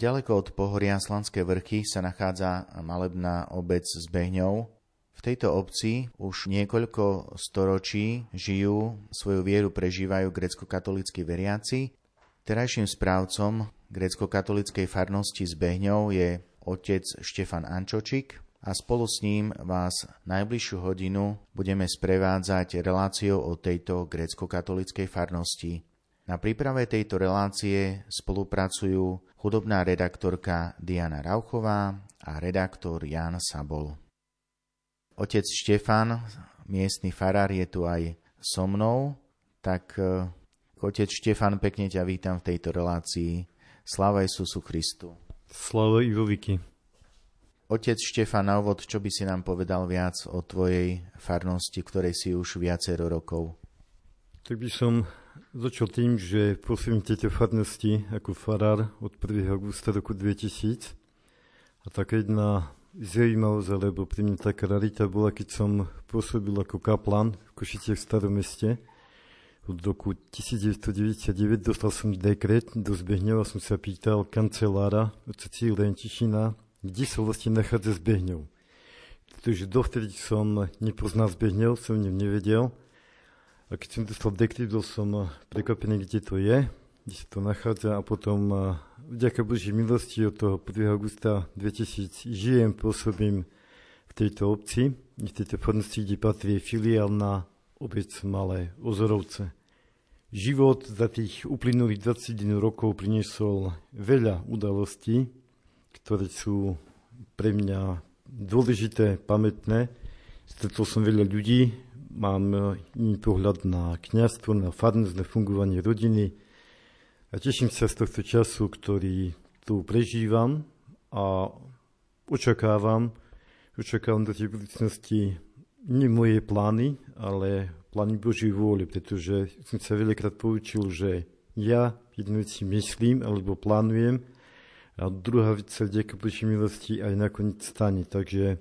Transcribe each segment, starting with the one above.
Nedaleko od pohoria Slanské vrchy sa nachádza malebná obec s Behňou. V tejto obci už niekoľko storočí žijú, svoju vieru prežívajú grecko-katolíckí veriaci. Terajším správcom grecko-katolíckej farnosti s Behňou je otec Štefan Ančočik a spolu s ním vás najbližšiu hodinu budeme sprevádzať reláciou o tejto grecko-katolíckej farnosti. Na príprave tejto relácie spolupracujú hudobná redaktorka Diana Rauchová a redaktor Jan Sabol. Otec Štefan, miestny farár, je tu aj so mnou, tak eh, otec Štefan, pekne ťa vítam v tejto relácii. Sláva Isusu Christu. Sláva Ivoviky. Otec Štefan, na úvod, čo by si nám povedal viac o tvojej farnosti, ktorej si už viacero rokov? Tak by som Začal tým, že pôsobím tejto farnosti ako farár od 1. augusta roku 2000. A taká jedna zaujímavosť, alebo pre mňa taká rarita bola, keď som pôsobil ako kaplan v Košiciach v starom meste. Od roku 1999 dostal som dekret do Zbehňov a som sa pýtal kancelára od Cecília Lentišina, kde sa vlastne nachádza Zbehňov. Pretože dovtedy som nepoznal Zbehňov, som ním nevedel. A keď som dostal bol som prekvapený, kde to je, kde sa to nachádza a potom vďaka Boží milosti od toho 1. augusta 2000 žijem, pôsobím v tejto obci, v tejto farnosti, kde patrí filiálna obec Malé Ozorovce. Život za tých uplynulých 21 rokov priniesol veľa udalostí, ktoré sú pre mňa dôležité, pamätné. Stretol som veľa ľudí, mám iný pohľad na kniazstvo, na farnosť, na fungovanie rodiny a teším sa z tohto času, ktorý tu prežívam a očakávam, očakávam do tej budúcnosti nie moje plány, ale plány Boží vôle, pretože som sa veľakrát poučil, že ja jednu vec si myslím alebo plánujem a druhá vec sa vďaka Boží milosti aj nakoniec stane. Takže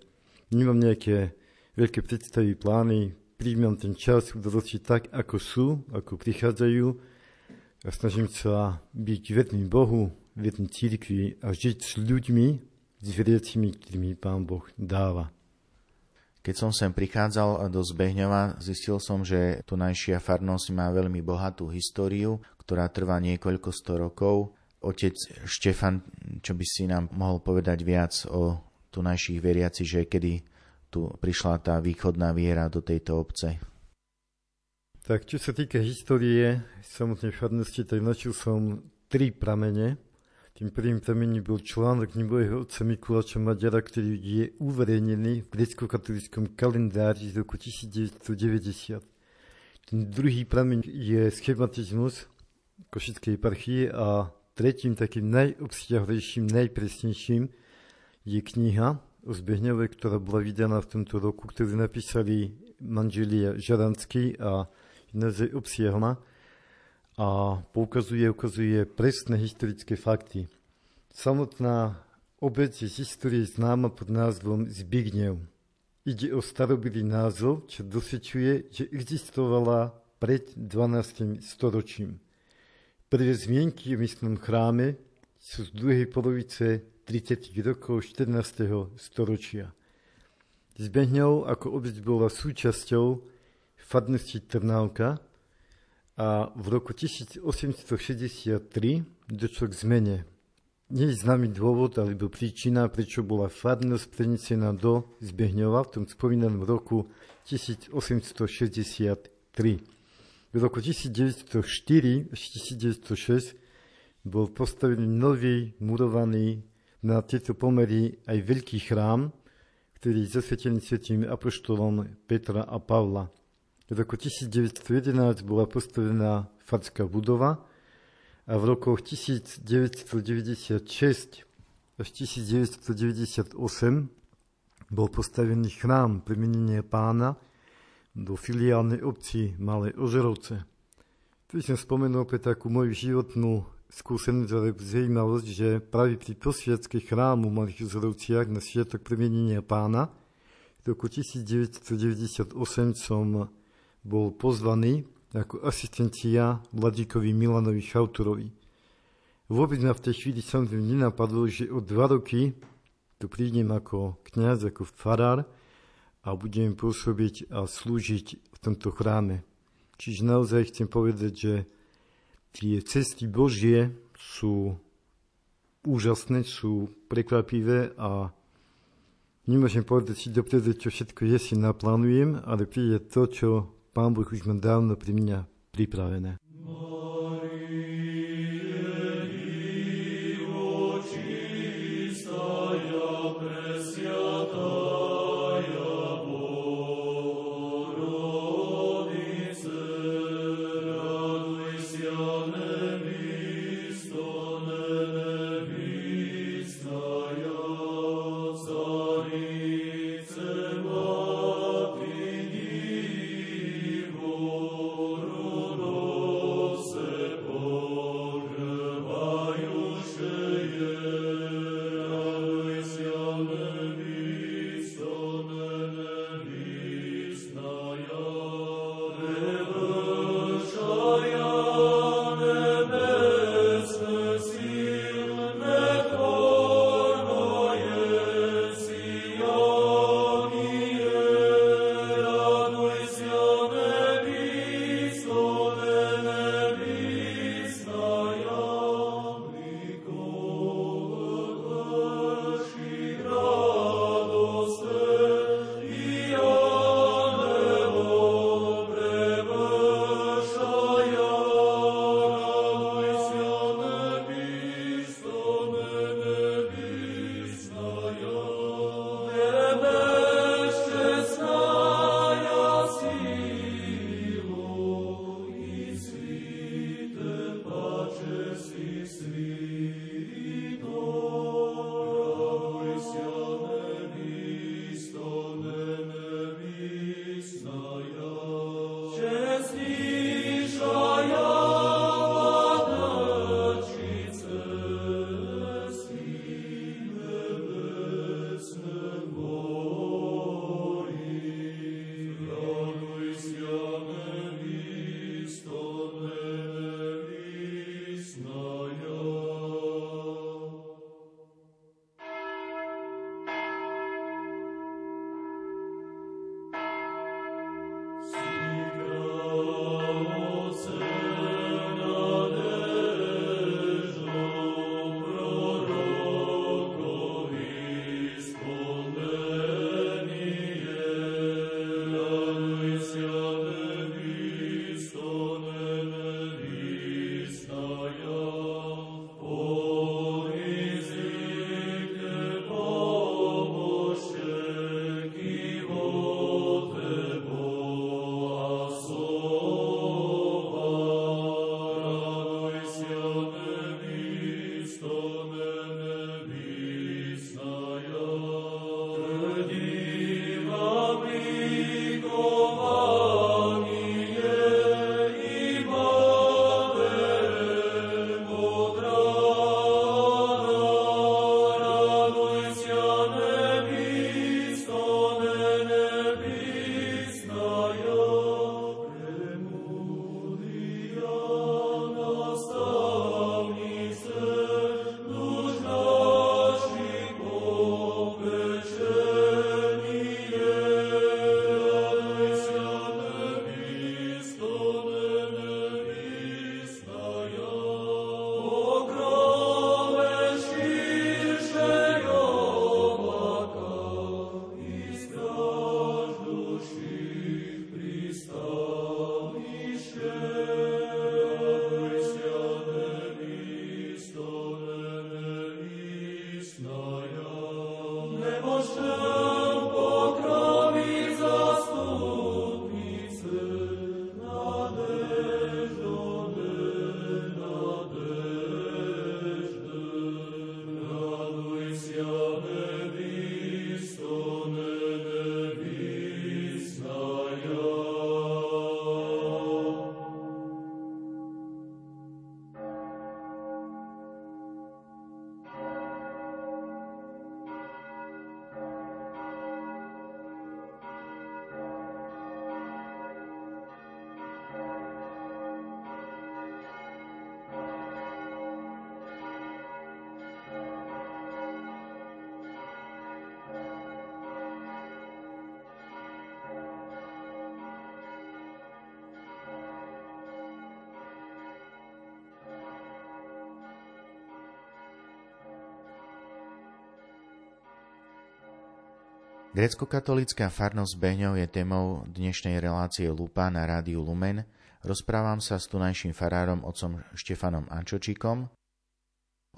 nemám nejaké veľké predstavy, plány, príjmem ten čas udalosti tak, ako sú, ako prichádzajú a snažím sa byť verný Bohu, verný církvi a žiť s ľuďmi, s veriacimi, ktorými Pán Boh dáva. Keď som sem prichádzal do Zbehňova, zistil som, že tunajšia farnosť má veľmi bohatú históriu, ktorá trvá niekoľko sto rokov. Otec Štefan, čo by si nám mohol povedať viac o tunajších veriaci, že kedy tu prišla tá východná viera do tejto obce? Tak čo sa týka histórie samotnej farnosti, tak načil som tri pramene. Tým prvým pramením bol článok nebojho otca Mikuláša Maďara, ktorý je uverejnený v grecko-katolickom kalendári z roku 1990. Ten druhý prameň je schematizmus Košickej eparchie a tretím takým najobsiahlejším, najpresnejším je kniha Zbehňove, ktorá bola vydaná v tomto roku, ktorú napísali manželia Žaranský a naozaj obsiahla a poukazuje, ukazuje presné historické fakty. Samotná obec je z histórie známa pod názvom Zbigniew. Ide o starobilý názov, čo dosvedčuje, že existovala pred 12. storočím. Prvé zmienky o miestnom chráme sú z druhej polovice 30 rokov 14. storočia. Zbehňov ako obec bola súčasťou farnosti Trnávka a v roku 1863 došlo k zmene. Nie je známy dôvod alebo príčina, prečo bola farnosť prenesená do Zbehňova v tom spomínanom roku 1863. V roku 1904 až 1906 bol postavený nový murovaný na tieto pomery aj veľký chrám, ktorý je zasvetený svetým apoštolom Petra a Pavla. V roku 1911 bola postavená farská budova a v rokoch 1996 až 1998 bol postavený chrám premenenia pána do filiálnej obci Malé Ožerovce. Tu som spomenul pre takú moju životnú skúsenosť, ale zaujímavosť, že práve pri posviackej chrámu Malých Zorovciach na sviatok premenenia pána v roku 1998 som bol pozvaný ako asistencia Vladíkovi Milanovi Chauturovi. vôbec ma v tej chvíli samozrejme nenapadlo, že o dva roky tu prídem ako kniaz, ako farár a budem pôsobiť a slúžiť v tomto chráme. Čiže naozaj chcem povedať, že tie cesty Božie sú úžasné, sú prekvapivé a nemôžem povedať si dopredu, čo všetko je si naplánujem, ale príde to, čo Pán Boh už má dávno pri mňa pripravené. me. Grecko-katolická farnosť Behňov je témou dnešnej relácie Lupa na rádiu Lumen. Rozprávam sa s tunajším farárom otcom Štefanom Ančočíkom.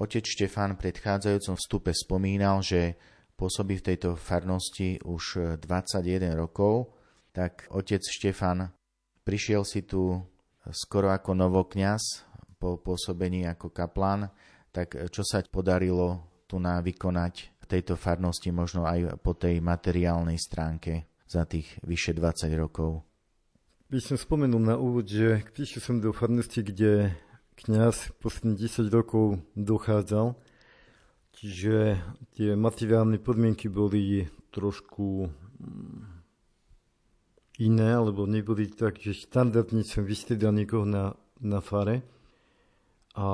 Otec Štefan v predchádzajúcom vstupe spomínal, že pôsobí v tejto farnosti už 21 rokov, tak otec Štefan prišiel si tu skoro ako novokňaz po pôsobení ako kaplán, tak čo sa podarilo tu na vykonať tejto farnosti možno aj po tej materiálnej stránke za tých vyše 20 rokov. By som spomenul na úvod, že prišiel som do farnosti, kde kňaz posledných 10 rokov dochádzal, čiže tie materiálne podmienky boli trošku mm, iné, alebo neboli tak, že štandardne som vystriedal niekoho na, na fare. A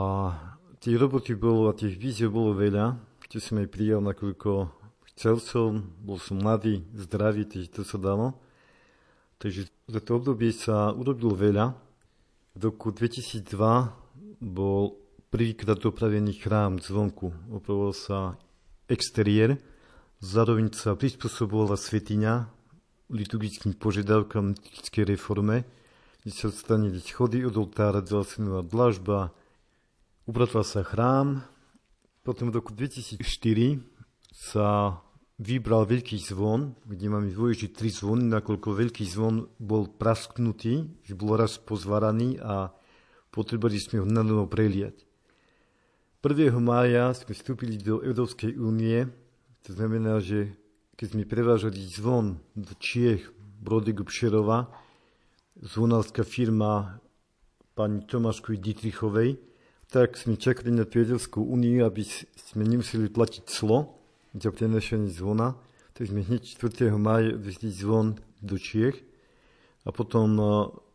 tie roboty bolo a tých víziev bolo veľa, kde som aj prijal, nakoľko chcel som, bol som mladý, zdravý, takže to sa dalo. Takže za to obdobie sa urobilo veľa. V roku 2002 bol prvýkrát opravený chrám zvonku. Opravoval sa exteriér, zároveň sa prispôsobovala svetiňa liturgickým požiadavkám liturgickej reforme, kde sa odstranili schody od oltára, dala sa dlažba, upratoval sa chrám, potom v roku 2004 sa vybral veľký zvon, kde máme dôležité tri zvony, nakoľko veľký zvon bol prasknutý, že bol raz pozvaraný a potrebovali sme ho na novo preliať. 1. mája sme vstúpili do Európskej únie, to znamená, že keď sme prevážali zvon do Čiech, Brodegu Pšerova, zvonárska firma pani Tomáškovi Dietrichovej, tak sme čakali na Priateľskú úniu, aby sme nemuseli platiť clo za prenašanie zvona. Tak sme hneď 4. maja odvezli zvon do Čiech a potom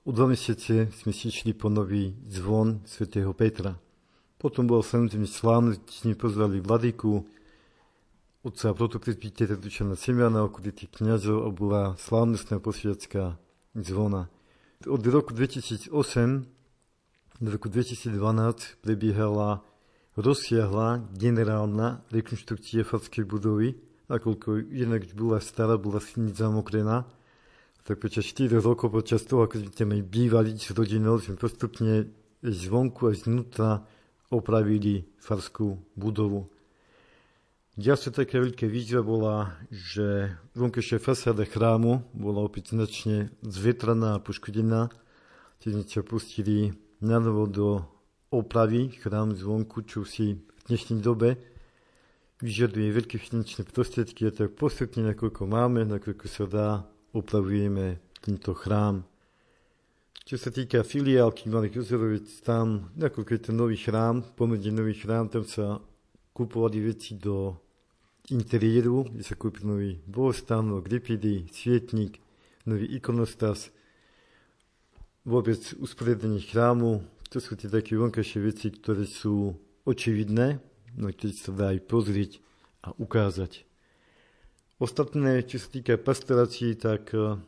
o dva mesiace sme si išli po nový zvon svätého Petra. Potom bol samozrejme slávne, sme pozvali vladyku, otca protopresbytera Dušana Semiana, okolitých kniazov a bola slávnostná posviacká zvona. Od roku 2008 v roku 2012 prebiehala rozsiahla generálna rekonštrukcia farskej budovy, nakoľko inak bola stará, bola silnic zamokrená. Tak počas 4 rokov, počas toho, ako sme tam aj bývali s rodinou, sme postupne zvonku a znútra opravili farskú budovu. Ďalšia taká veľká výzva bola, že vonkajšia fasáda chrámu bola opäť značne zvetraná a poškodená. Keď sme sa pustili na novo do opravy chrám zvonku, čo si v dnešnej dobe vyžaduje veľké finančné prostriedky a tak postupne, nakoľko máme, nakoľko sa dá, opravujeme tento chrám. Čo sa týka filiálky Malých Ozorovec, tam, nakoľko je to nový chrám, pomedzi nový chrám, tam sa kupovali veci do interiéru, kde sa kúpil nový bohostan, gripidy, svietnik, nový ikonostas, vôbec usporiadanie chrámu, to sú tie také vonkajšie veci, ktoré sú očividné, no ktoré sa dá aj pozrieť a ukázať. Ostatné, čo sa týka pastorácií, tak eh,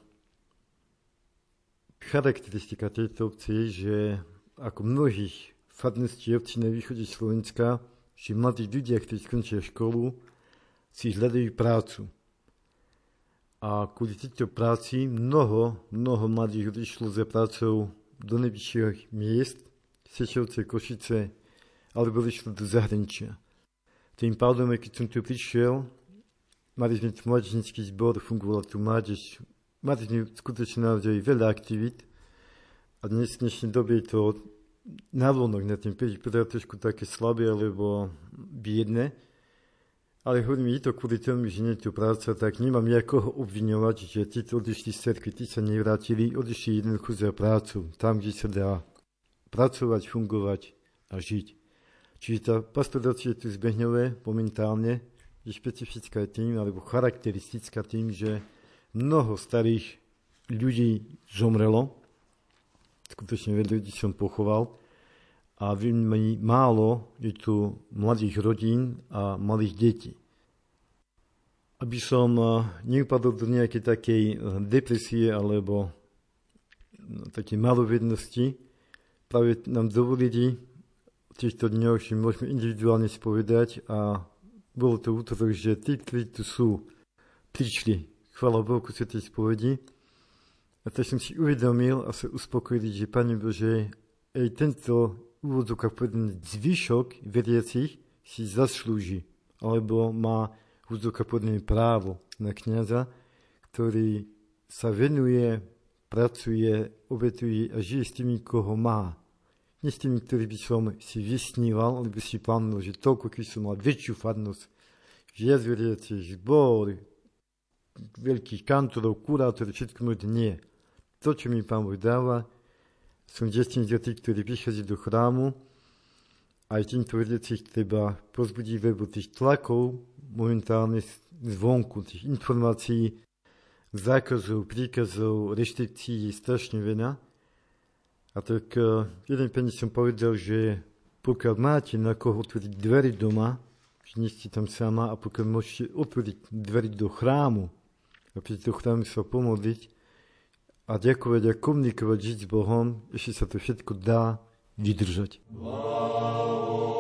charakteristika tejto obce je, že ako mnohých farností obcí na východe Slovenska, že mladí ľudia, ktorí skončia školu, si hľadajú prácu. A kvôli tejto práci mnoho, mnoho mladých odišlo za prácou do najvyšších miest, Sečovce, Košice, alebo odišlo do zahraničia. Tým pádom, keď som tu prišiel, mali sme tu mladížnický zbor, fungovala tu mládež, mali sme skutočne naozaj veľa aktivít a dnes v dnešnej dobe je to navonok na tým prvý trošku také slabé alebo biedne, ale hovorím, je to kvôli tomu, že nie je tu práca, tak nemám nejakoho obviňovať, že títo odišli z cerky, tí sa nevrátili, odišli jednoducho za prácu, tam, kde sa dá pracovať, fungovať a žiť. Čiže tá pastorácia tu zbehňové momentálne je špecifická tým, alebo charakteristická tým, že mnoho starých ľudí zomrelo, skutočne veľa ľudí som pochoval, a veľmi málo je tu mladých rodín a malých detí. Aby som eh, neupadol do nejakej takej eh, depresie alebo no, takej malovednosti, práve nám dovolili v týchto dňoch, že môžeme individuálne spovedať a bolo to útorok, že tí, ktorí tu sú, prišli chvala Bohu Svetej spovedi. A tak som si uvedomil a sa uspokojil, že Pane Bože, aj tento úvodzok povedaný zvyšok veriacich si zaslúži, alebo má úvodzok povedaný právo na kniaza, ktorý sa venuje, pracuje, obetuje a žije s tými, koho má. Nie s tými, ktorí by som si vysníval, alebo si plánoval, že toľko, keď som mal väčšiu farnosť, viac veriacich, zbor, veľkých kantorov, kurátorov, všetko môj nie to, čo mi Pán Boh dáva, som desení za tých, ktorí prichádzajú do chrámu, aj týmto vedecích treba pozbudiť lebo tých tlakov momentálne zvonku, tých informácií, zákazov, príkazov, reštrikcií je strašne veľa. A tak jeden pení som povedal, že pokiaľ máte na koho otvoriť dvery doma, že nie ste tam sama a pokiaľ môžete otvoriť dvery do chrámu a pri do chrámu sa pomodliť, a ďakovať a komunikovať, žiť s Bohom, ešte sa to všetko dá vydržať. Wow.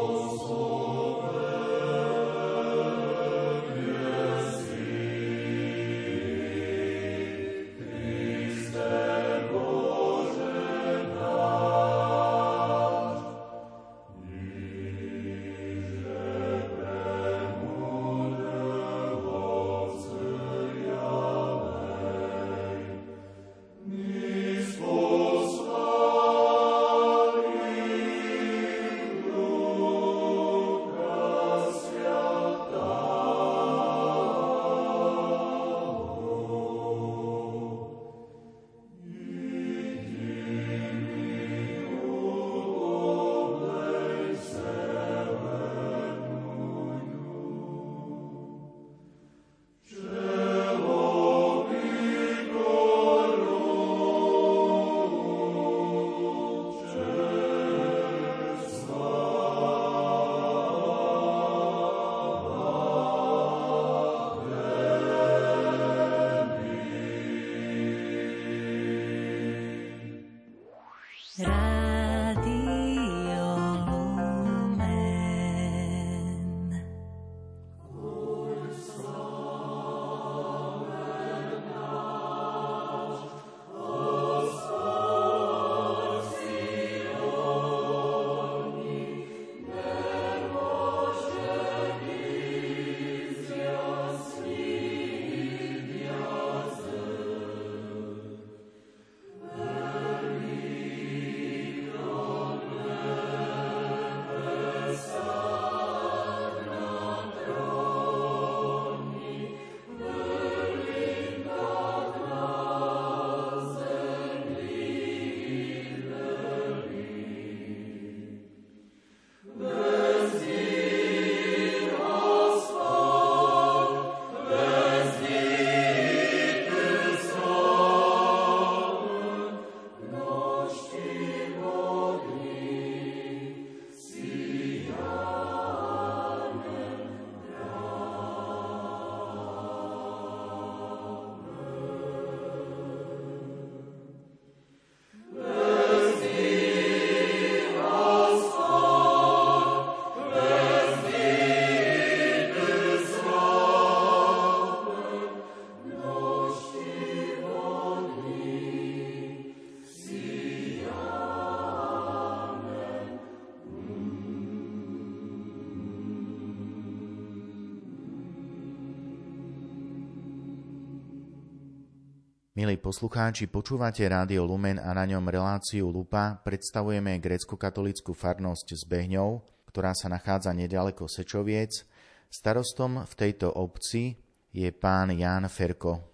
Milí poslucháči, počúvate Rádio Lumen a na ňom reláciu Lupa predstavujeme grecko-katolickú farnosť s Behňou, ktorá sa nachádza nedaleko Sečoviec. Starostom v tejto obci je pán Ján Ferko.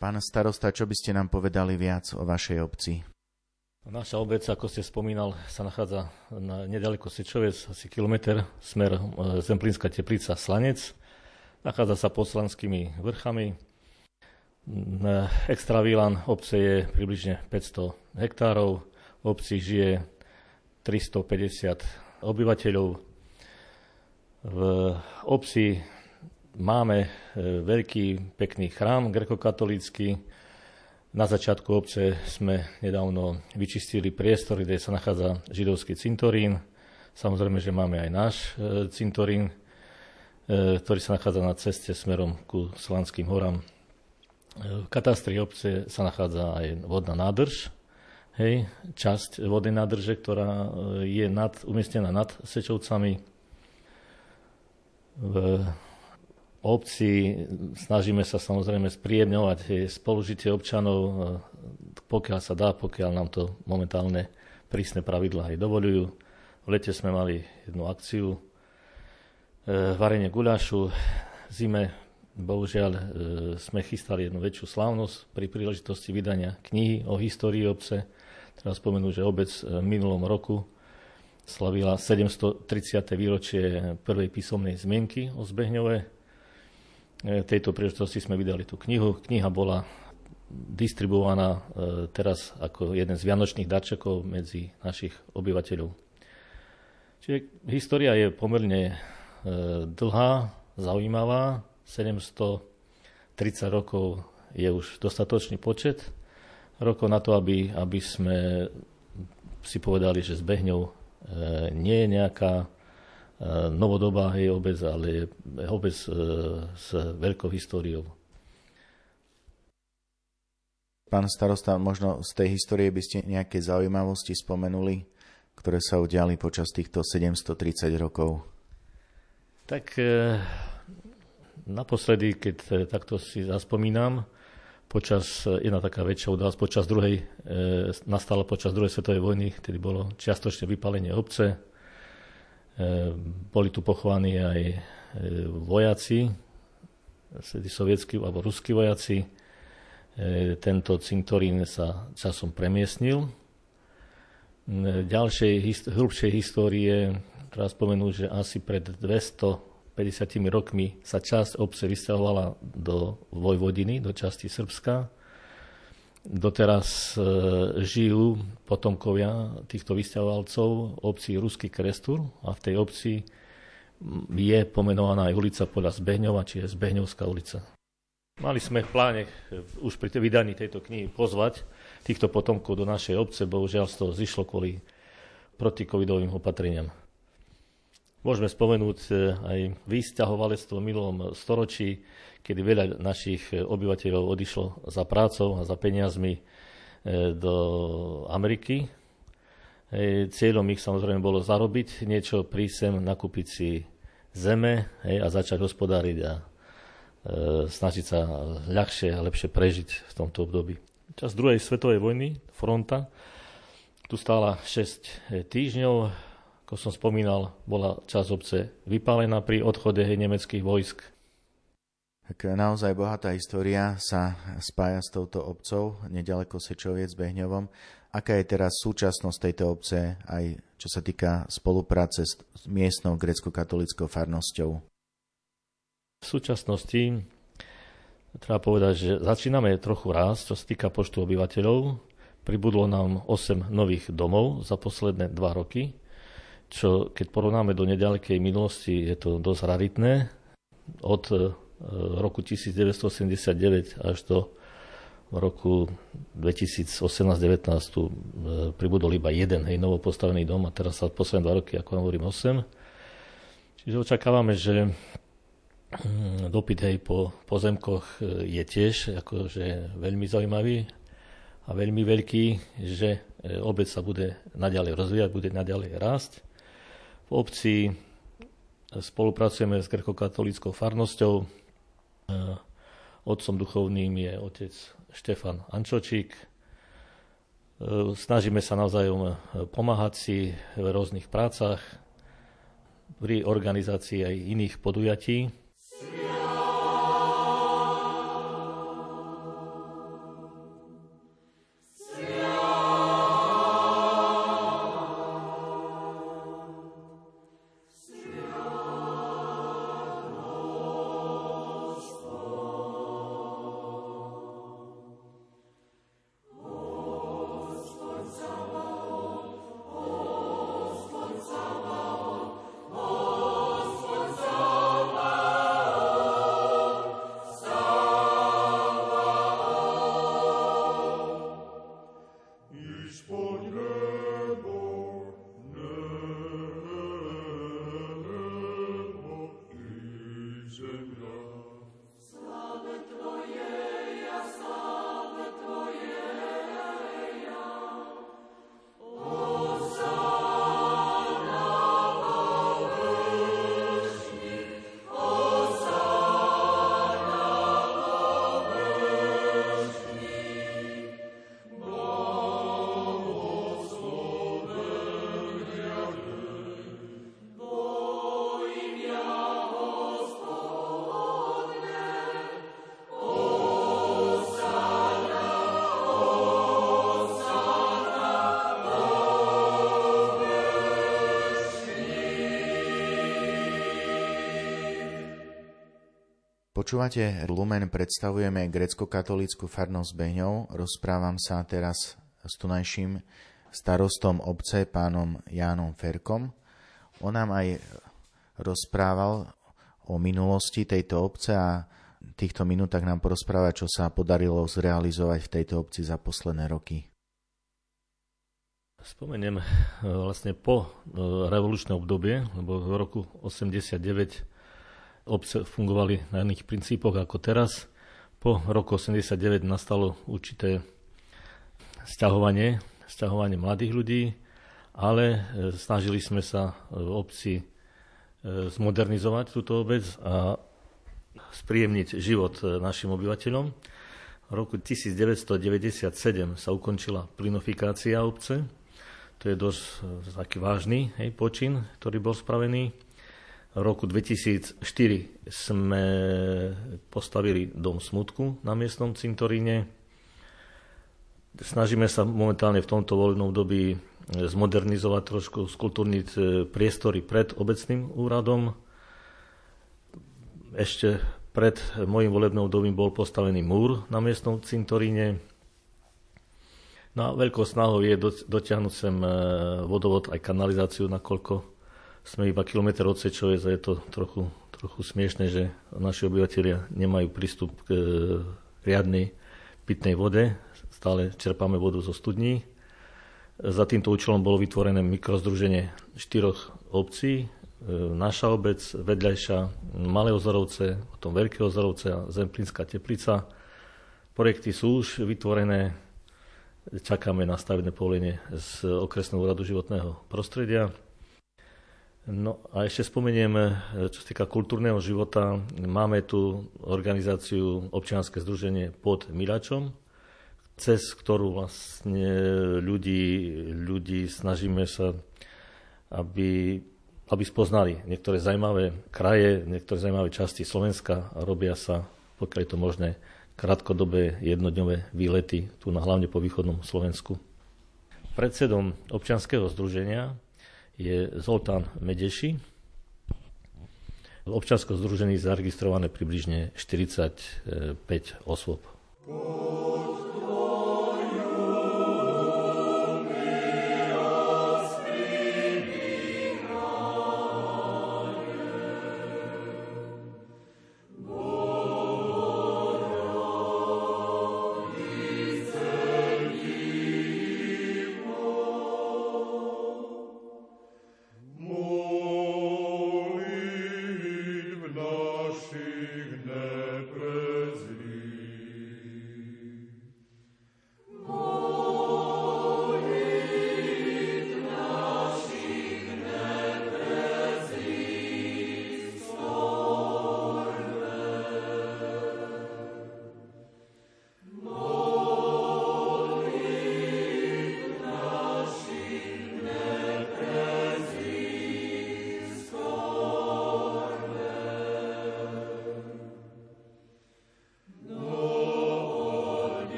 Pán starosta, čo by ste nám povedali viac o vašej obci? Naša obec, ako ste spomínal, sa nachádza na nedaleko Sečoviec, asi kilometr, smer e, Zemplínska teplica Slanec. Nachádza sa pod Slanskými vrchami, Extra výlan obce je približne 500 hektárov, v obci žije 350 obyvateľov. V obci máme e, veľký, pekný chrám grekokatolícky. Na začiatku obce sme nedávno vyčistili priestor, kde sa nachádza židovský cintorín. Samozrejme, že máme aj náš e, cintorín, ktorý sa nachádza na ceste smerom ku Slanským horám. V katastri obce sa nachádza aj vodná nádrž, hej, časť vodnej nádrže, ktorá je nad, umiestnená nad Sečovcami. V obci snažíme sa samozrejme spríjemňovať spolužitie občanov, pokiaľ sa dá, pokiaľ nám to momentálne prísne pravidlá aj dovolujú. V lete sme mali jednu akciu, e, varenie guľašu, zime Bohužiaľ e, sme chystali jednu väčšiu slávnosť pri príležitosti vydania knihy o histórii obce. Treba spomenúť, že obec v minulom roku slavila 730. výročie prvej písomnej zmienky o Zbehňove. E, tejto príležitosti sme vydali tú knihu. Kniha bola distribuovaná e, teraz ako jeden z vianočných darčekov medzi našich obyvateľov. Čiže história je pomerne dlhá, zaujímavá, 730 rokov je už dostatočný počet rokov na to, aby, aby sme si povedali, že s Behňou e, nie je nejaká e, novodobá jej obec, ale je obec e, s veľkou históriou. Pán starosta, možno z tej histórie by ste nejaké zaujímavosti spomenuli, ktoré sa udiali počas týchto 730 rokov? Tak Naposledy, keď e, takto si zaspomínam, počas, e, jedna taká väčšia udalosť, počas druhej, e, nastala počas druhej svetovej vojny, kedy bolo čiastočne vypálenie obce. E, boli tu pochovaní aj e, vojaci, sovietskí alebo ruskí vojaci. E, tento cintorín sa časom premiestnil. E, ďalšej, hist- hĺbšej histórie treba spomenúť, že asi pred 200 50 rokmi sa časť obce vysťahovala do Vojvodiny, do časti Srbska. Doteraz e, žijú potomkovia týchto vysťahovalcov obci Ruský Krestur a v tej obci je pomenovaná aj ulica podľa Zbehňova, čiže Zbehňovská ulica. Mali sme v pláne už pri vydaní tejto knihy pozvať týchto potomkov do našej obce, bohužiaľ z toho zišlo kvôli protikovidovým opatreniam. Môžeme spomenúť e, aj vysťahovalectvo v minulom storočí, kedy veľa našich obyvateľov odišlo za prácou a za peniazmi e, do Ameriky. E, cieľom ich samozrejme bolo zarobiť niečo, prísť sem, nakúpiť si zeme a začať hospodáriť a snažiť sa ľahšie a lepšie prežiť v tomto období. Čas druhej svetovej vojny, fronta, tu stála 6 týždňov, ako som spomínal, bola časť obce vypálená pri odchode nemeckých vojsk. Tak naozaj bohatá história sa spája s touto obcov, nedaleko Sečoviec Behňovom. Aká je teraz súčasnosť tejto obce, aj čo sa týka spolupráce s miestnou grecko-katolickou farnosťou? V súčasnosti treba povedať, že začíname trochu rásť, čo sa týka počtu obyvateľov. Pribudlo nám 8 nových domov za posledné 2 roky čo keď porovnáme do nedalekej minulosti, je to dosť raritné. Od e, roku 1989 až do roku 2018-19 tu e, pribudol iba jeden hej, novo postavený dom a teraz sa posledné dva roky, ako hovorím, 8. Čiže očakávame, že mm, dopyt hej, po pozemkoch e, je tiež akože veľmi zaujímavý a veľmi veľký, že obec sa bude naďalej rozvíjať, bude naďalej rásť obci spolupracujeme s grekokatolíckou farnosťou. E, otcom duchovným je otec Štefan Ančočík. E, snažíme sa navzájom pomáhať si v rôznych prácach, pri organizácii aj iných podujatí. Počúvate Lumen, predstavujeme grecko-katolícku farnosť Beňov. Rozprávam sa teraz s tunajším starostom obce, pánom Jánom Ferkom. On nám aj rozprával o minulosti tejto obce a v týchto minútach nám porozpráva, čo sa podarilo zrealizovať v tejto obci za posledné roky. Spomeniem e, vlastne po e, revolučné obdobie, lebo v roku 89 obce fungovali na iných princípoch ako teraz. Po roku 89 nastalo určité sťahovanie, sťahovanie mladých ľudí, ale e, snažili sme sa v obci e, zmodernizovať túto obec a spríjemniť život e, našim obyvateľom. V roku 1997 sa ukončila plinofikácia obce. To je dosť taký vážny hej, počin, ktorý bol spravený roku 2004 sme postavili dom smutku na miestnom cintoríne. Snažíme sa momentálne v tomto voľnom období zmodernizovať trošku, skultúrniť e, priestory pred obecným úradom. Ešte pred môjim volebným obdobím bol postavený múr na miestnom cintoríne. No a veľkou snahou je dotiahnuť sem e, vodovod aj kanalizáciu, nakoľko sme iba kilometr od Sečovec a je to trochu, trochu smiešne, že naši obyvateľia nemajú prístup k e, riadnej pitnej vode. Stále čerpáme vodu zo studní. Za týmto účelom bolo vytvorené mikrozdruženie štyroch obcí. E, naša obec, vedľajšia Malé Ozorovce, potom Veľké Ozorovce a Zemplínska Teplica. Projekty sú už vytvorené, čakáme na stavebné povolenie z okresného úradu životného prostredia. No a ešte spomeniem, e, čo sa týka kultúrneho života, máme tu organizáciu občianske združenie pod Milačom, cez ktorú vlastne ľudí, ľudí snažíme sa, aby, aby spoznali niektoré zaujímavé kraje, niektoré zaujímavé časti Slovenska a robia sa, pokiaľ je to možné, krátkodobé jednodňové výlety tu na hlavne po východnom Slovensku. Predsedom občianského združenia je Zoltán Medeši. V občanskom združení zaregistrované približne 45 osôb.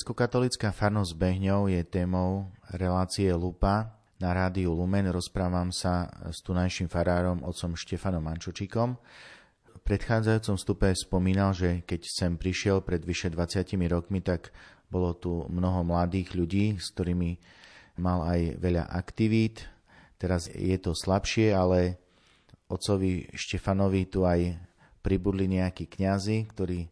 Grecko-katolická farnosť Behňov je témou relácie Lupa. Na rádiu Lumen rozprávam sa s tunajším farárom otcom Štefanom Mančučikom. V predchádzajúcom stupe spomínal, že keď sem prišiel pred vyše 20 rokmi, tak bolo tu mnoho mladých ľudí, s ktorými mal aj veľa aktivít. Teraz je to slabšie, ale otcovi Štefanovi tu aj pribudli nejakí kňazi, ktorí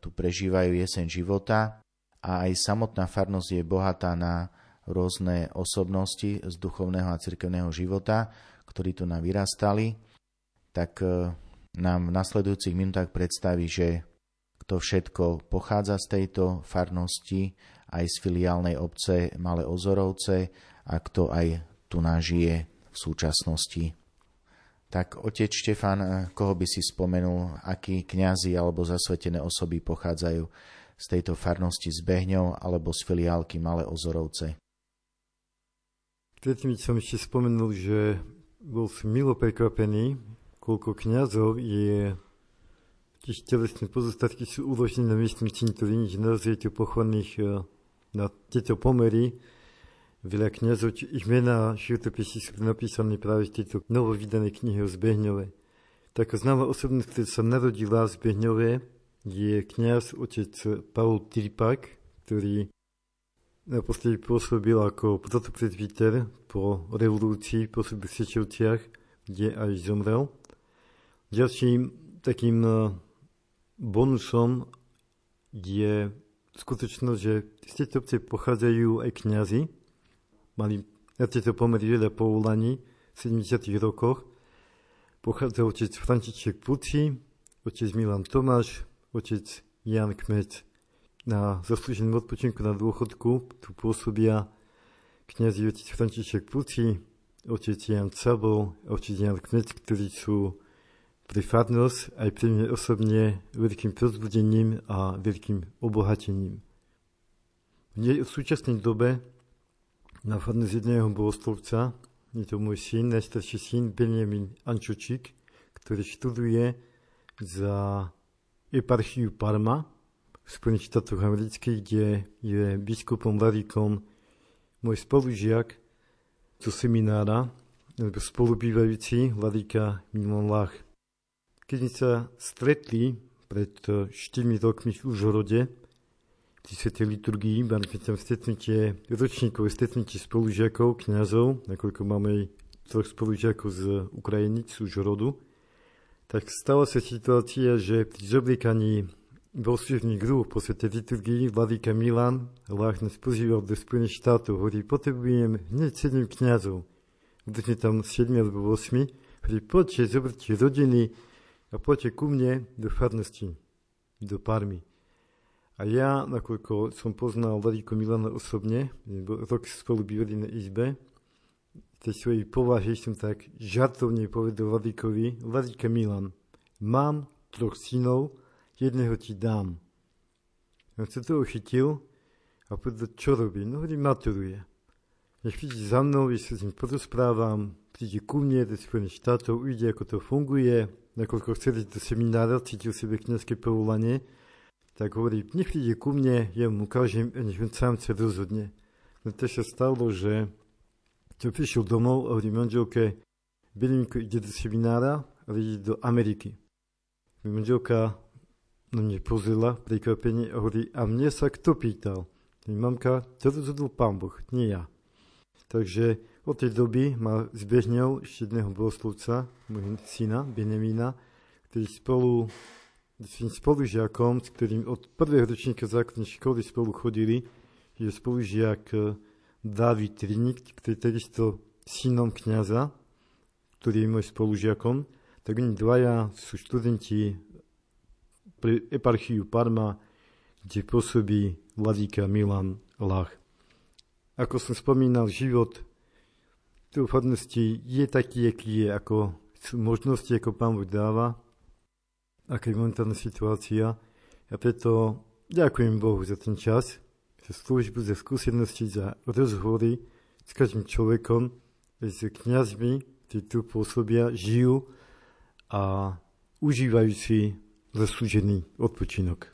tu prežívajú jeseň života a aj samotná farnosť je bohatá na rôzne osobnosti z duchovného a cirkevného života, ktorí tu nám vyrastali, tak e, nám v nasledujúcich minútach predstaví, že kto všetko pochádza z tejto farnosti, aj z filiálnej obce Malé Ozorovce a kto aj tu nažije v súčasnosti. Tak otec Štefan, e, koho by si spomenul, akí kňazi alebo zasvetené osoby pochádzajú z tejto farnosti z Behňov alebo z filiálky Malé Ozorovce? Predtým som ešte spomenul, že bol som milo prekvapený, koľko kňazov je tiež telesné pozostatky sú uložené na miestnom cintoríne, že naozaj je to pochovaných e, na tieto pomery veľa kniazov, ich mená životopisy sú napísané práve v tejto novovydanej knihe o Zbehňove. Taká známa osobnosť, ktorá sa narodila v Zbehňove, je kniaz otec Paul Tripak, ktorý naposledy pôsobil ako protopresbyter po revolúcii, pôsobil v Sečovciach, kde aj zomrel. Ďalším takým e, bonusom je skutočnosť, že z tejto obce pochádzajú aj kňazi, mali na tieto pomery veľa povolaní v 70. rokoch. Pochádza otec František Puci, otec Milan Tomáš, otec Jan Kmec. Na zaslúženom odpočinku na dôchodku tu pôsobia kniazy otec František Puci, otec Jan Cabol a otec Jan Kmec, ktorí sú pre farnosť aj pre mňa osobne veľkým pozbudením a veľkým obohatením. V súčasnej dobe Napadne z jedného bohoslovca, je to môj syn, najstarší syn Benjamin Ančočík, ktorý študuje za eparchiu Parma v Spojených štátoch amerických, kde je biskupom Larikom môj spolužiak zo seminára, alebo spolubývajúci Larika Milan Lach. Keď sme sa stretli pred 4 rokmi v Užhorode, pri svetej liturgii, mali sme tam stretnutie, ročníkové stretnutie spolužiakov, kniazov, nakoľko máme aj troch spolužiakov z Ukrajiny, z rodu, tak stala sa situácia, že pri zobliekaní bohoslužných grúb po svetej liturgii Vladíka Milan Lách nás pozýval do Spojených štátov. Hovorí, potrebujem hneď 7 kniazov. Sme tam 7 alebo 8. Hovorí, poďte, zoberte rodiny a poďte ku mne do farnosti, do Parmy. A ja, nakoľko som poznal Vladíko Milana osobne, rok spolu bývali na izbe, tej svojej povahe som tak žartovne povedal Vladíkovi, Vladíka Milan, mám troch synov, jedného ti dám. On sa toho chytil a povedal, čo robí? No hovorí, maturuje. Nech príde za mnou, ja sa s ním porozprávam, príde ku mne do Spojených štátov, uvidí, ako to funguje, nakoľko chceli do seminára, cítil sebe kniazské povolanie, tak hovorí, nech príde ku mne, ja mu ukážem a nech on sám sa rozhodne. No to sa stalo, že prišiel domov a hovorí manželke, Belinko ide do seminára, ale ide do Ameriky. Manželka na mne pozrela prekvapenie a hovorí, a mne sa kto pýtal? Mamka, to rozhodol pán Boh, nie ja. Takže od tej doby ma zbežnil ešte jedného bohoslovca, môjho syna, Benjamína, ktorý spolu svojim spolužiakom, s ktorým od prvého ročníka základnej školy spolu chodili, je spolužiak David Trinik, ktorý takisto synom kniaza, ktorý je môj spolužiakom, tak oni dvaja sú študenti pre eparchiu Parma, kde pôsobí vladíka Milan Lach. Ako som spomínal, život farnosti je taký, aký je, ako možnosti, ako pán Boh dáva, aká je momentálna situácia. A preto ďakujem Bohu za ten čas, za službu, za skúsenosti, za rozhovory s každým človekom, s kniazmi, ktorí tu pôsobia, žijú a užívajú si zaslúžený odpočinok.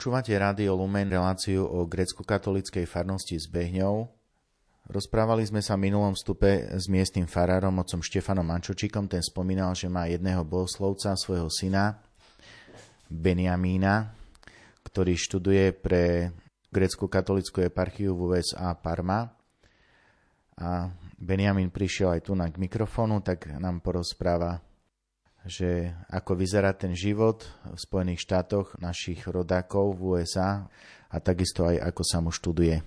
Počúvate Rádio Lumen reláciu o grecko-katolíckej farnosti s Behňou. Rozprávali sme sa v minulom vstupe s miestnym farárom, otcom Štefanom Mančočikom. Ten spomínal, že má jedného bohoslovca, svojho syna, Beniamína, ktorý študuje pre grecko-katolickú eparchiu v USA Parma. A Benjamin prišiel aj tu na k mikrofónu, tak nám porozpráva že ako vyzerá ten život v Spojených štátoch našich rodákov v USA a takisto aj ako sa mu študuje.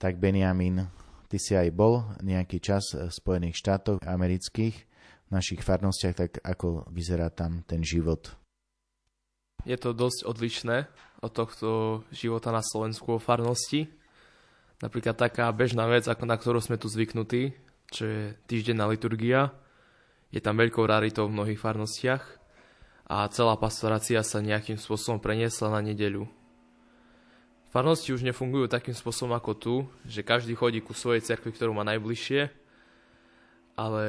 Tak Benjamin, ty si aj bol nejaký čas v Spojených štátoch amerických, v našich farnostiach, tak ako vyzerá tam ten život? Je to dosť odlišné od tohto života na Slovensku o farnosti. Napríklad taká bežná vec, ako na ktorú sme tu zvyknutí, čo je týždenná liturgia, je tam veľkou raritou v mnohých farnostiach a celá pastorácia sa nejakým spôsobom preniesla na nedeľu. Farnosti už nefungujú takým spôsobom ako tu, že každý chodí ku svojej cerkvi, ktorú má najbližšie, ale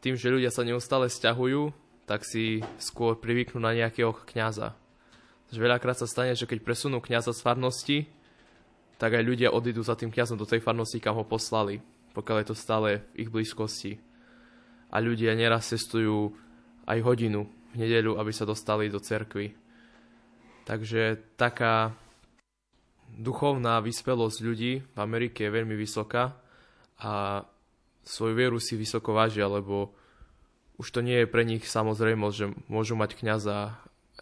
tým, že ľudia sa neustále stiahujú, tak si skôr privyknú na nejakého kňaza. Takže veľakrát sa stane, že keď presunú kňaza z farnosti, tak aj ľudia odídu za tým kňazom do tej farnosti, kam ho poslali, pokiaľ je to stále v ich blízkosti a ľudia neraz cestujú aj hodinu v nedeľu, aby sa dostali do cerkvy. Takže taká duchovná vyspelosť ľudí v Amerike je veľmi vysoká a svoju vieru si vysoko vážia, lebo už to nie je pre nich samozrejmosť, že môžu mať kňaza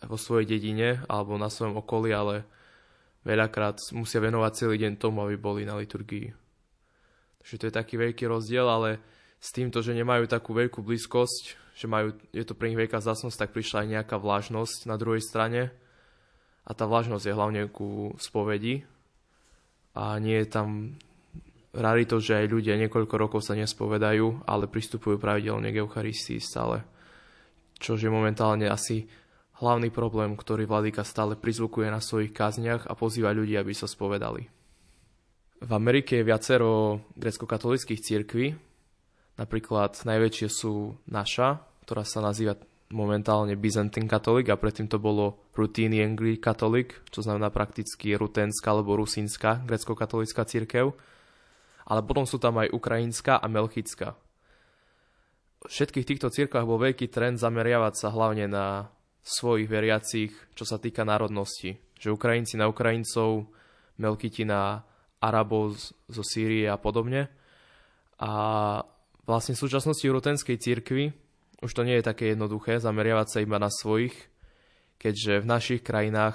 vo svojej dedine alebo na svojom okolí, ale veľakrát musia venovať celý deň tomu, aby boli na liturgii. Takže to je taký veľký rozdiel, ale s týmto, že nemajú takú veľkú blízkosť, že majú, je to pre nich veľká zásnosť, tak prišla aj nejaká vlážnosť na druhej strane. A tá vlážnosť je hlavne ku spovedi. A nie je tam rarito, že aj ľudia niekoľko rokov sa nespovedajú, ale pristupujú pravidelne k Eucharistii stále. Čo je momentálne asi hlavný problém, ktorý Vladika stále prizvukuje na svojich kázniach a pozýva ľudí, aby sa spovedali. V Amerike je viacero grecko-katolických církví, Napríklad najväčšie sú naša, ktorá sa nazýva momentálne Byzantine Catholic a predtým to bolo Rutini Angli Catholic, čo znamená prakticky rutenská alebo rusínska grecko-katolická církev. Ale potom sú tam aj ukrajinská a melchická. V všetkých týchto církvách bol veľký trend zameriavať sa hlavne na svojich veriacich, čo sa týka národnosti. Že Ukrajinci na Ukrajincov, Melchiti na Arabov zo Sýrie a podobne. A vlastne v súčasnosti Rutenskej cirkvi už to nie je také jednoduché zameriavať sa iba na svojich, keďže v našich krajinách,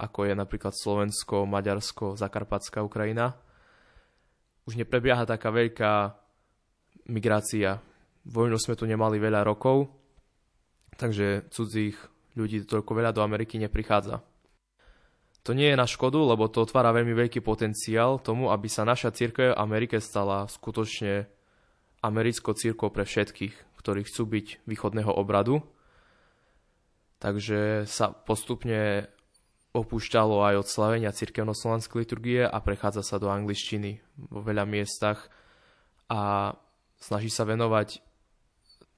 ako je napríklad Slovensko, Maďarsko, Zakarpatská Ukrajina, už neprebieha taká veľká migrácia. Vojnu sme tu nemali veľa rokov, takže cudzích ľudí toľko veľa do Ameriky neprichádza. To nie je na škodu, lebo to otvára veľmi veľký potenciál tomu, aby sa naša církev v Amerike stala skutočne americkou církou pre všetkých, ktorí chcú byť východného obradu. Takže sa postupne opúšťalo aj od slavenia cirkevno-slovanskej liturgie a prechádza sa do angličtiny vo veľa miestach a snaží sa venovať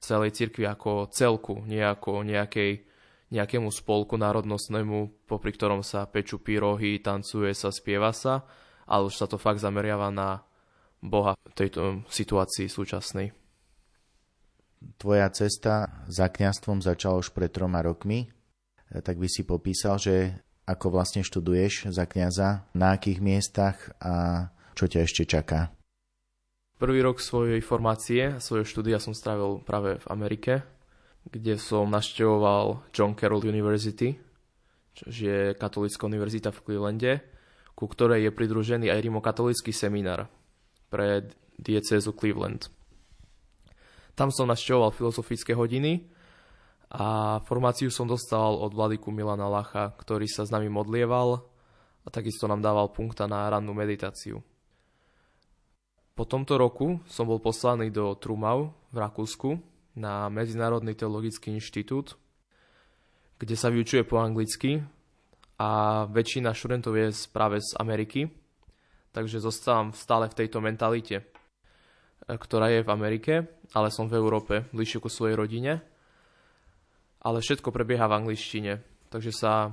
celej cirkvi ako celku, nie ako nejakej, nejakému spolku národnostnému, popri ktorom sa pečú pyrohy, tancuje sa, spieva sa, ale už sa to fakt zameriava na Boha v tejto situácii súčasnej. Tvoja cesta za kňastvom začala už pred troma rokmi, tak by si popísal, že ako vlastne študuješ za kňaza, na akých miestach a čo ťa ešte čaká. Prvý rok svojej formácie, svojho štúdia som strávil práve v Amerike, kde som naštevoval John Carroll University, čo je katolická univerzita v Clevelande, ku ktorej je pridružený aj rimokatolický seminár pre diecézu Cleveland. Tam som našťoval filozofické hodiny a formáciu som dostal od vladiku Milana Lacha, ktorý sa s nami modlieval a takisto nám dával punkta na rannú meditáciu. Po tomto roku som bol poslaný do Trumau v Rakúsku na Medzinárodný teologický inštitút, kde sa vyučuje po anglicky a väčšina študentov je práve z Ameriky, takže zostávam stále v tejto mentalite, e, ktorá je v Amerike, ale som v Európe, bližšie ku svojej rodine. Ale všetko prebieha v angličtine, takže sa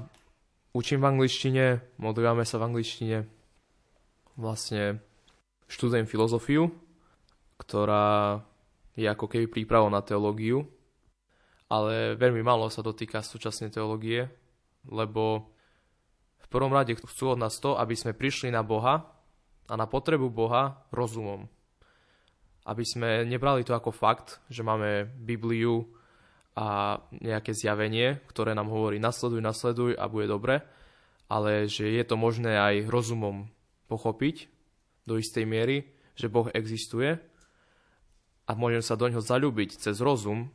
učím v angličtine, modlívame sa v angličtine. Vlastne študujem filozofiu, ktorá je ako keby prípravou na teológiu, ale veľmi málo sa dotýka súčasnej teológie, lebo v prvom rade chcú od nás to, aby sme prišli na Boha a na potrebu Boha rozumom. Aby sme nebrali to ako fakt, že máme Bibliu a nejaké zjavenie, ktoré nám hovorí nasleduj, nasleduj a bude dobre, ale že je to možné aj rozumom pochopiť do istej miery, že Boh existuje a môžem sa do ňoho zalúbiť cez rozum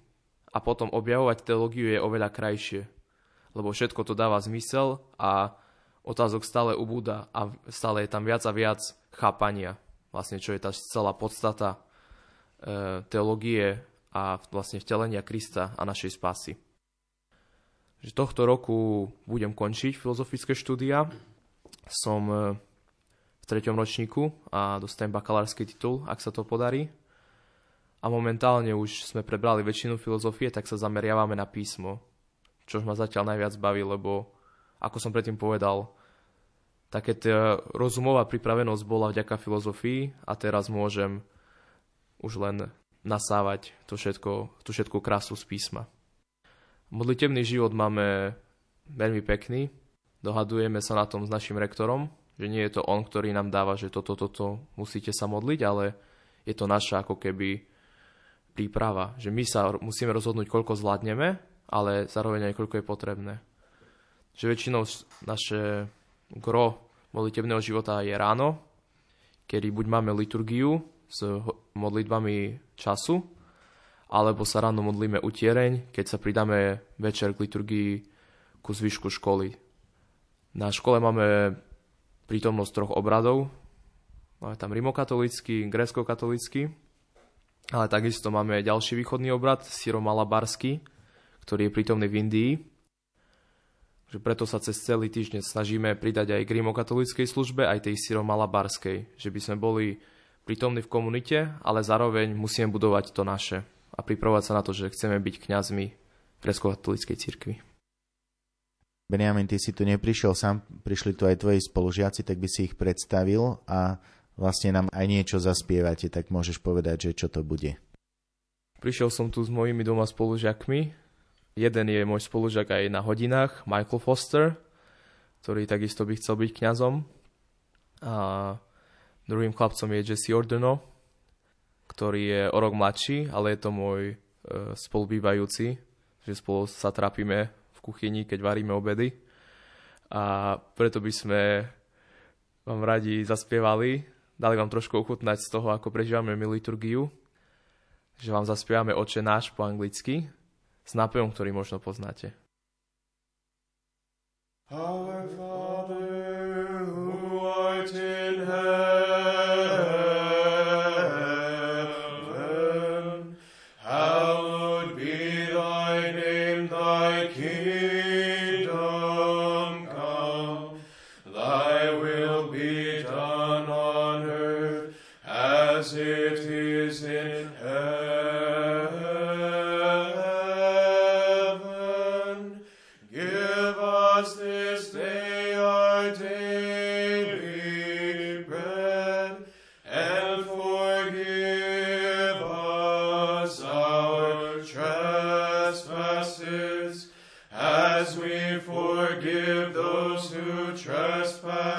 a potom objavovať teológiu je oveľa krajšie, lebo všetko to dáva zmysel a otázok stále ubúda a stále je tam viac a viac chápania, vlastne čo je tá celá podstata e, teológie a vlastne vtelenia Krista a našej spásy. Že tohto roku budem končiť filozofické štúdia. Som e, v treťom ročníku a dostanem bakalársky titul, ak sa to podarí. A momentálne už sme prebrali väčšinu filozofie, tak sa zameriavame na písmo, čo ma zatiaľ najviac baví, lebo ako som predtým povedal, také rozumová pripravenosť bola vďaka filozofii a teraz môžem už len nasávať to všetko, tú všetku krásu z písma. Modlitebný život máme veľmi pekný. Dohadujeme sa na tom s našim rektorom, že nie je to on, ktorý nám dáva, že toto, toto musíte sa modliť, ale je to naša ako keby príprava, že my sa musíme rozhodnúť, koľko zvládneme, ale zároveň aj koľko je potrebné. Že väčšinou naše gro modlitebného života je ráno, kedy buď máme liturgiu, s modlitbami času, alebo sa ráno modlíme utiereň, keď sa pridáme večer k liturgii ku zvyšku školy. Na škole máme prítomnosť troch obradov. Máme tam rimokatolický, grécko-katolický, ale takisto máme ďalší východný obrad, syromalabarský, ktorý je prítomný v Indii. Že preto sa cez celý týždeň snažíme pridať aj k rimokatolíckej službe, aj tej syromalabarskej, že by sme boli prítomní v komunite, ale zároveň musíme budovať to naše a pripravovať sa na to, že chceme byť kňazmi grecko-katolíckej cirkvi. Benjamin, ty si tu neprišiel sám, prišli tu aj tvoji spolužiaci, tak by si ich predstavil a vlastne nám aj niečo zaspievate, tak môžeš povedať, že čo to bude. Prišiel som tu s mojimi doma spolužiakmi. Jeden je môj spolužiak aj na hodinách, Michael Foster, ktorý takisto by chcel byť kňazom. A Druhým chlapcom je Jesse Ordeno, ktorý je o rok mladší, ale je to môj e, spolubývajúci, že spolu sa trápime v kuchyni, keď varíme obedy. A preto by sme vám radi zaspievali, dali vám trošku ochutnať z toho, ako prežívame my liturgiu, že vám zaspievame Oče náš po anglicky s nápojom, ktorý možno poznáte. Our Father, who art in heaven,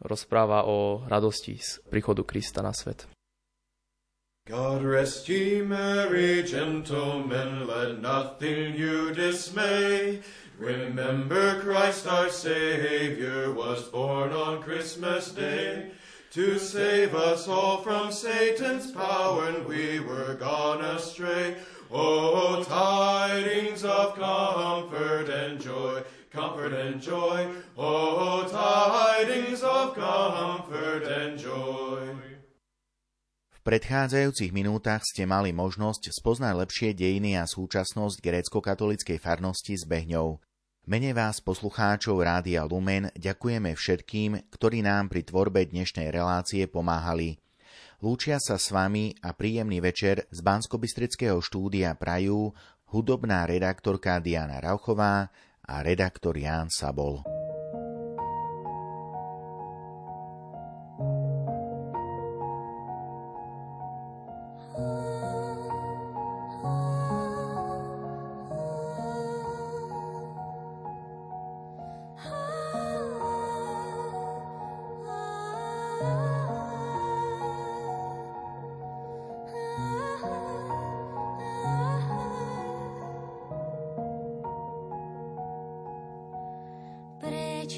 rozpráva o radosti z príchodu Krista na svet. God rest ye merry gentlemen, let nothing you dismay. Remember Christ our Savior was born on Christmas Day to save us all from Satan's power when we were gone astray. O tidings of comfort and joy, comfort and joy. Oh, tidings of comfort and joy. V predchádzajúcich minútach ste mali možnosť spoznať lepšie dejiny a súčasnosť grécko-katolíckej farnosti s Behňou. Mene vás, poslucháčov Rádia Lumen, ďakujeme všetkým, ktorí nám pri tvorbe dnešnej relácie pomáhali. Lúčia sa s vami a príjemný večer z bansko štúdia Prajú hudobná redaktorka Diana Rauchová a redaktor Ján Sabol.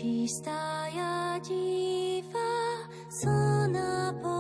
Lumen. Malé rádio